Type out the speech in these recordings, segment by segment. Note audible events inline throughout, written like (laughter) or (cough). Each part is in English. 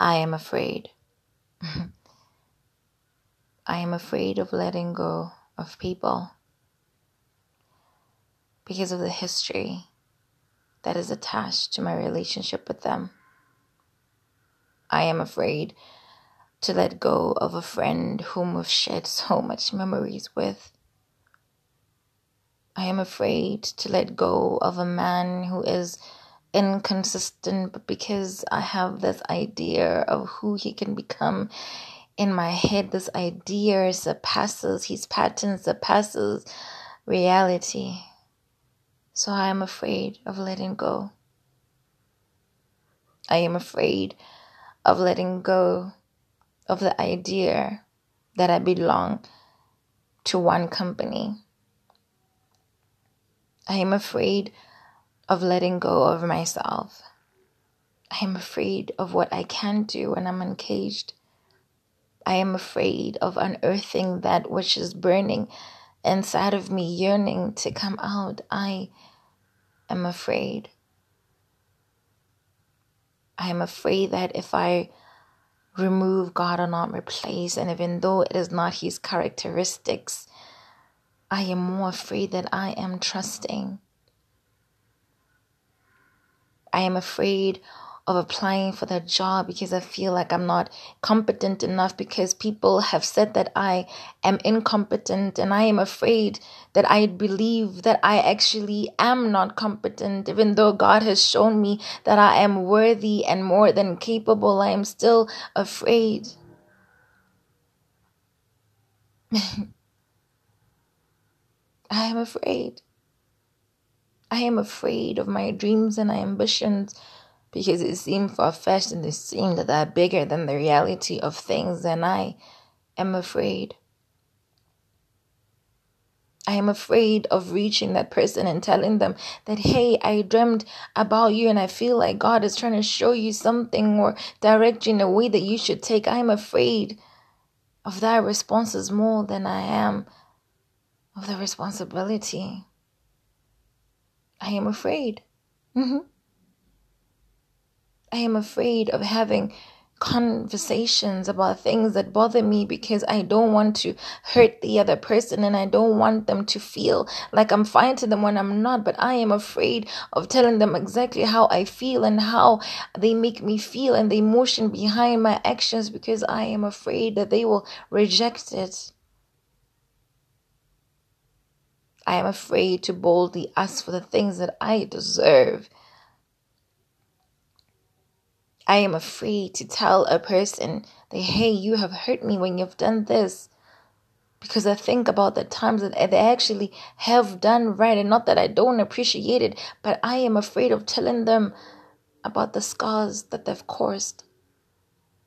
I am afraid. (laughs) I am afraid of letting go of people because of the history that is attached to my relationship with them. I am afraid to let go of a friend whom we've shared (laughs) so much memories with. I am afraid to let go of a man who is inconsistent, but because I have this idea of who he can become in my head, this idea surpasses his patterns, surpasses reality. So I am afraid of letting go. I am afraid of letting go of the idea that I belong to one company. I am afraid of letting go of myself. I am afraid of what I can do when I'm uncaged. I am afraid of unearthing that which is burning inside of me, yearning to come out. I am afraid. I am afraid that if I remove God or not replace, and even though it is not His characteristics, I am more afraid that I am trusting. I am afraid of applying for that job because I feel like I'm not competent enough because people have said that I am incompetent and I am afraid that I believe that I actually am not competent even though God has shown me that I am worthy and more than capable I am still afraid (laughs) I am afraid. I am afraid of my dreams and my ambitions because it seems far fetched and they seem that they're bigger than the reality of things, and I am afraid. I am afraid of reaching that person and telling them that, hey, I dreamed about you and I feel like God is trying to show you something or direct you in a way that you should take. I am afraid of that responses more than I am of the responsibility. I am afraid. Mm-hmm. I am afraid of having conversations about things that bother me because I don't want to hurt the other person and I don't want them to feel like I'm fine to them when I'm not. But I am afraid of telling them exactly how I feel and how they make me feel and the emotion behind my actions because I am afraid that they will reject it. I am afraid to boldly ask for the things that I deserve. I am afraid to tell a person that, hey, you have hurt me when you've done this. Because I think about the times that they actually have done right, and not that I don't appreciate it, but I am afraid of telling them about the scars that they've caused,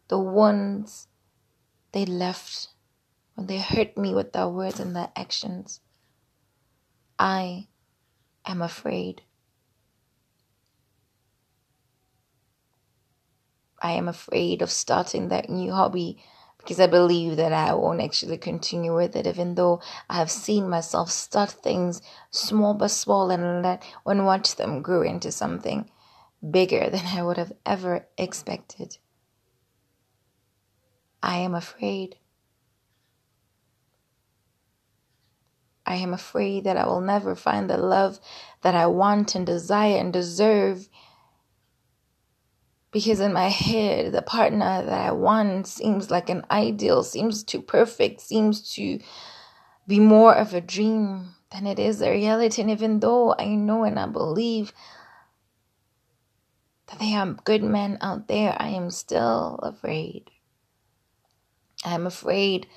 the wounds they left when they hurt me with their words and their actions. I am afraid. I am afraid of starting that new hobby because I believe that I won't actually continue with it, even though I have seen myself start things small but small and let and watch them grow into something bigger than I would have ever expected. I am afraid. I am afraid that I will never find the love that I want and desire and deserve. Because in my head, the partner that I want seems like an ideal, seems too perfect, seems to be more of a dream than it is a reality. And even though I know and I believe that there are good men out there, I am still afraid. I am afraid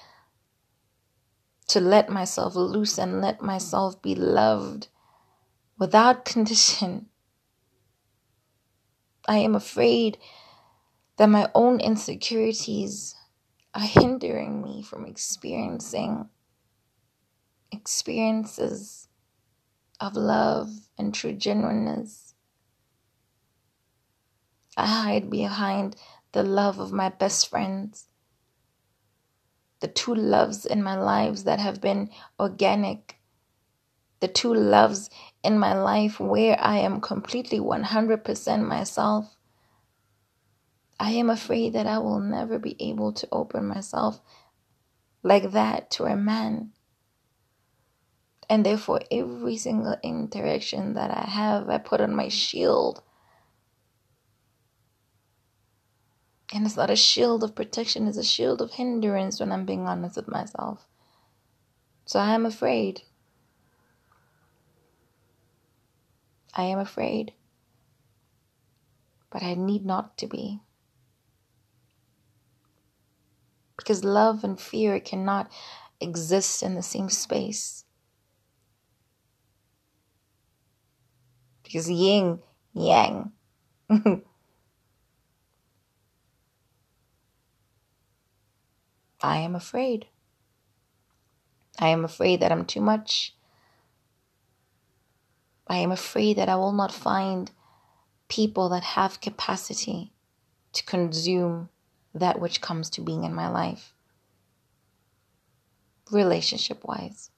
to let myself loose and let myself be loved without (laughs) condition. I am afraid that my own insecurities are hindering me from experiencing experiences of love and true genuineness. I hide behind the love of my best friends the two loves in my lives that have been organic, the two loves in my life where I am completely 100% myself. I am afraid that I will never be able to open myself like that to a man. And therefore, every single interaction that I have, I put on my shield. And it's not a shield of protection, it's a shield of hindrance when I'm being honest with myself. So I am afraid. I am afraid. But I need not to be. Because love and fear cannot exist in the same space. Because yin, yang. (laughs) I am afraid. I am afraid that I'm too much. I am afraid that I will not find people that have capacity to consume that which comes to being in my life, relationship wise.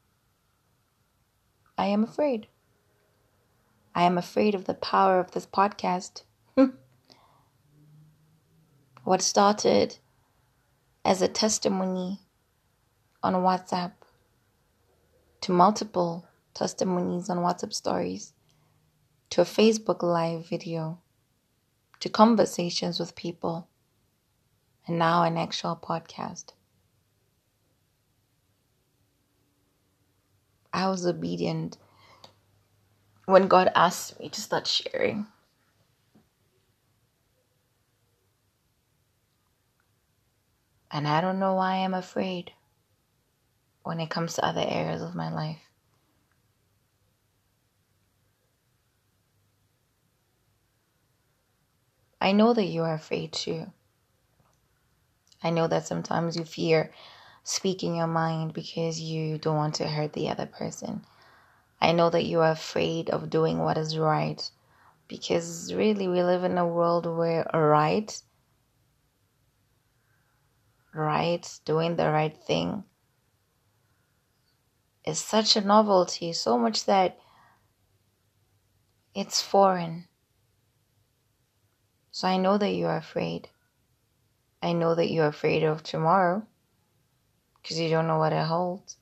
I am afraid. I am afraid of the power of this podcast. (laughs) what started as a testimony on WhatsApp to multiple testimonies on WhatsApp stories to a Facebook live video to conversations with people and now an actual podcast. I was obedient when God asked me to start sharing. And I don't know why I'm afraid when it comes to other areas of my life. I know that you are afraid too. I know that sometimes you fear speaking your mind because you don't want to hurt the other person. I know that you are afraid of doing what is right because really we live in a world where right, right, doing the right thing is such a novelty, so much that it's foreign. So I know that you are afraid. I know that you're afraid of tomorrow because you don't know what it holds.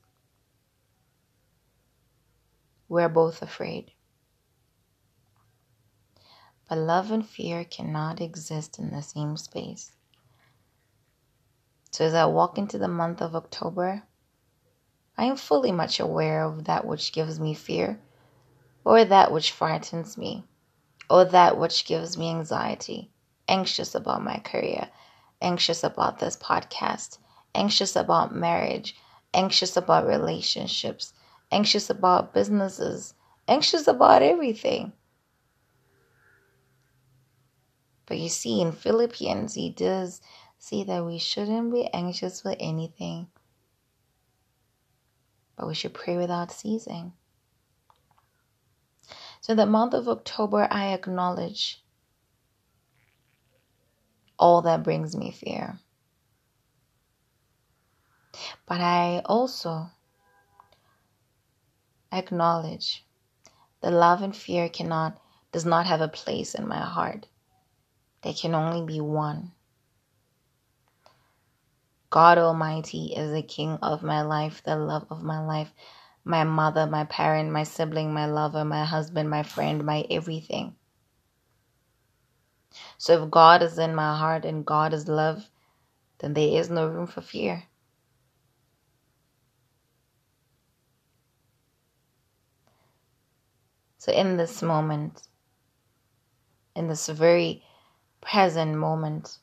We're both afraid. But love and fear cannot exist in the same space. So as I walk into the month of October, I am fully much aware of that which gives me fear, or that which frightens me, or that which gives me anxiety, anxious about my career, anxious about this podcast, anxious about marriage, anxious about relationships, anxious about businesses, anxious about everything. But you see, in Philippians, he does see that we shouldn't be anxious for anything, but we should pray without ceasing. So, the month of October, I acknowledge all that brings me fear. But I also acknowledge that love and fear cannot does not have a place in my heart. They can only be one. God Almighty is the King of my life, the love of my life, my mother, my parent, my sibling, my lover, my husband, my friend, my everything. So if God is in my heart and God is love, then there is no room for fear. So in this moment, in this very present moment,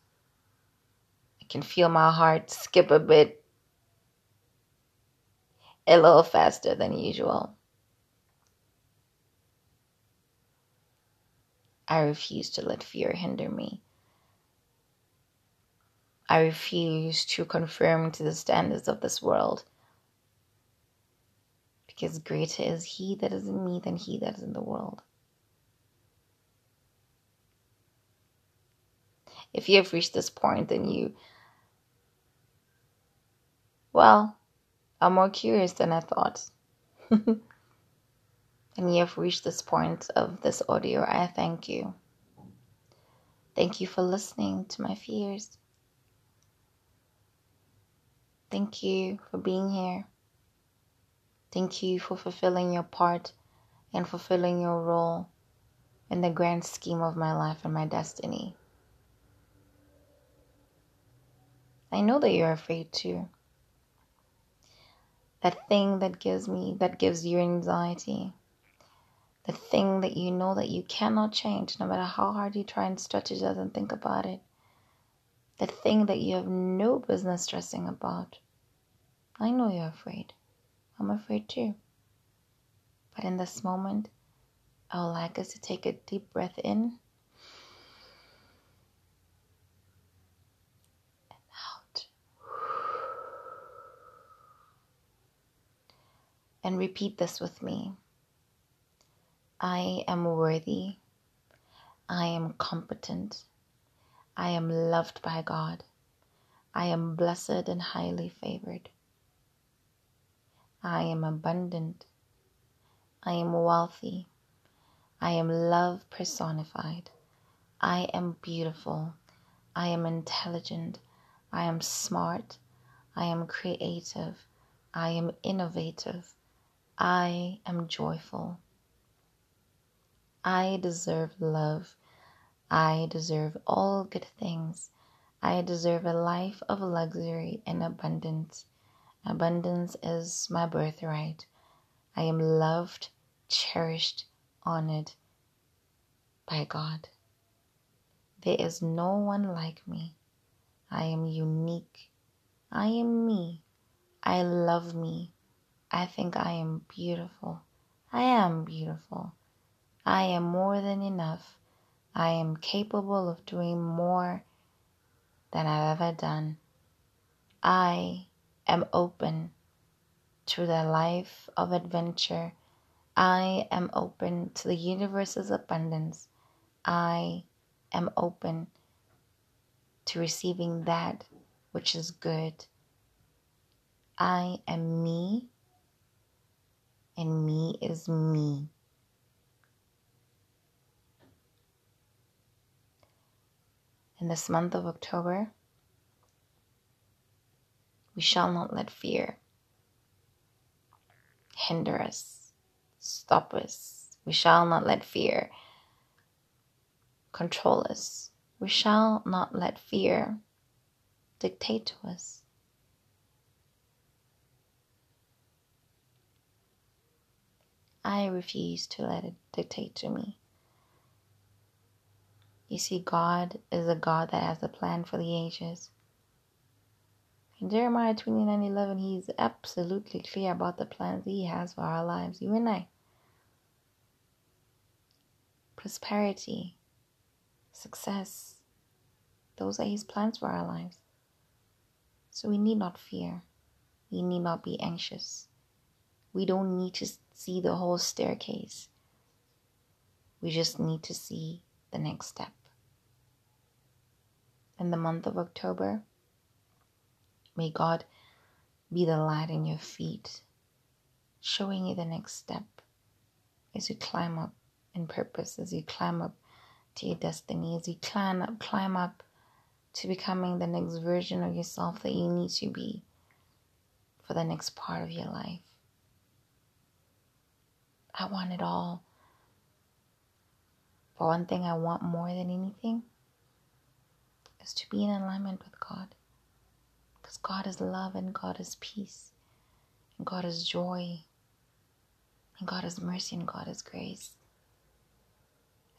can feel my heart skip a bit, a little faster than usual. I refuse to let fear hinder me. I refuse to conform to the standards of this world. Because greater is He that is in me than He that is in the world. If you have reached this point, then you, well, I'm more curious than I thought. (laughs) and you have reached this point of this audio, I thank you. Thank you for listening to my fears. Thank you for being here. Thank you for fulfilling your part and fulfilling your role in the grand scheme of my life and my destiny. I know that you're afraid too. That thing that gives me, that gives you anxiety, the thing that you know that you cannot change, no matter how hard you try and strategize and think about it, the thing that you have no business stressing about. I know you're afraid. I'm afraid too. But in this moment, I would like us to take a deep breath in And repeat this with me. I am worthy. I am competent. I am loved by God. I am blessed and highly favored. I am abundant. I am wealthy. I am love personified. I am beautiful. I am intelligent. I am smart. I am creative. I am innovative. I am joyful. I deserve love. I deserve all good things. I deserve a life of luxury and abundance. Abundance is my birthright. I am loved, cherished, honored by God. There is no one like me. I am unique. I am me. I love me. I think I am beautiful. I am beautiful. I am more than enough. I am capable of doing more than I've ever done. I am open to the life of adventure. I am open to the universe's abundance. I am open to receiving that which is good. I am me, and me is me. in this month of October, we shall not let fear hinder us, stop us. We shall not let fear control us. We shall not let fear dictate to us. I refuse to let it dictate to me. You see, God is a God that has a plan for the ages. In Jeremiah 29 11, he's absolutely clear about the plans he has for our lives, you and I. Prosperity, success, those are his plans for our lives. So we need not fear. We need not be anxious. We don't need to see the whole staircase. We just need to see the next step in the month of October. May God be the light in your feet, showing you the next step as you climb up in purpose, as you climb up to your destiny, as you climb up, climb up to becoming the next version of yourself that you need to be for the next part of your life. I want it all. But one thing, I want more than anything is to be in alignment with God. Because God is love and God is peace and God is joy and God is mercy and God is grace.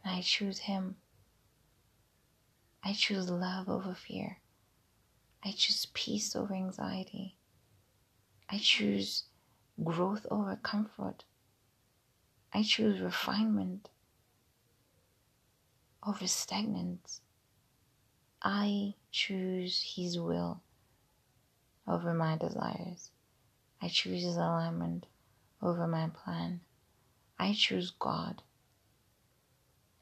And I choose Him. I choose love over fear. I choose peace over anxiety. I choose growth over comfort. I choose refinement over stagnance. I choose His will over my desires. I choose His alignment over my plan. I choose God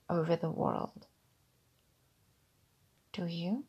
over the world. Do you?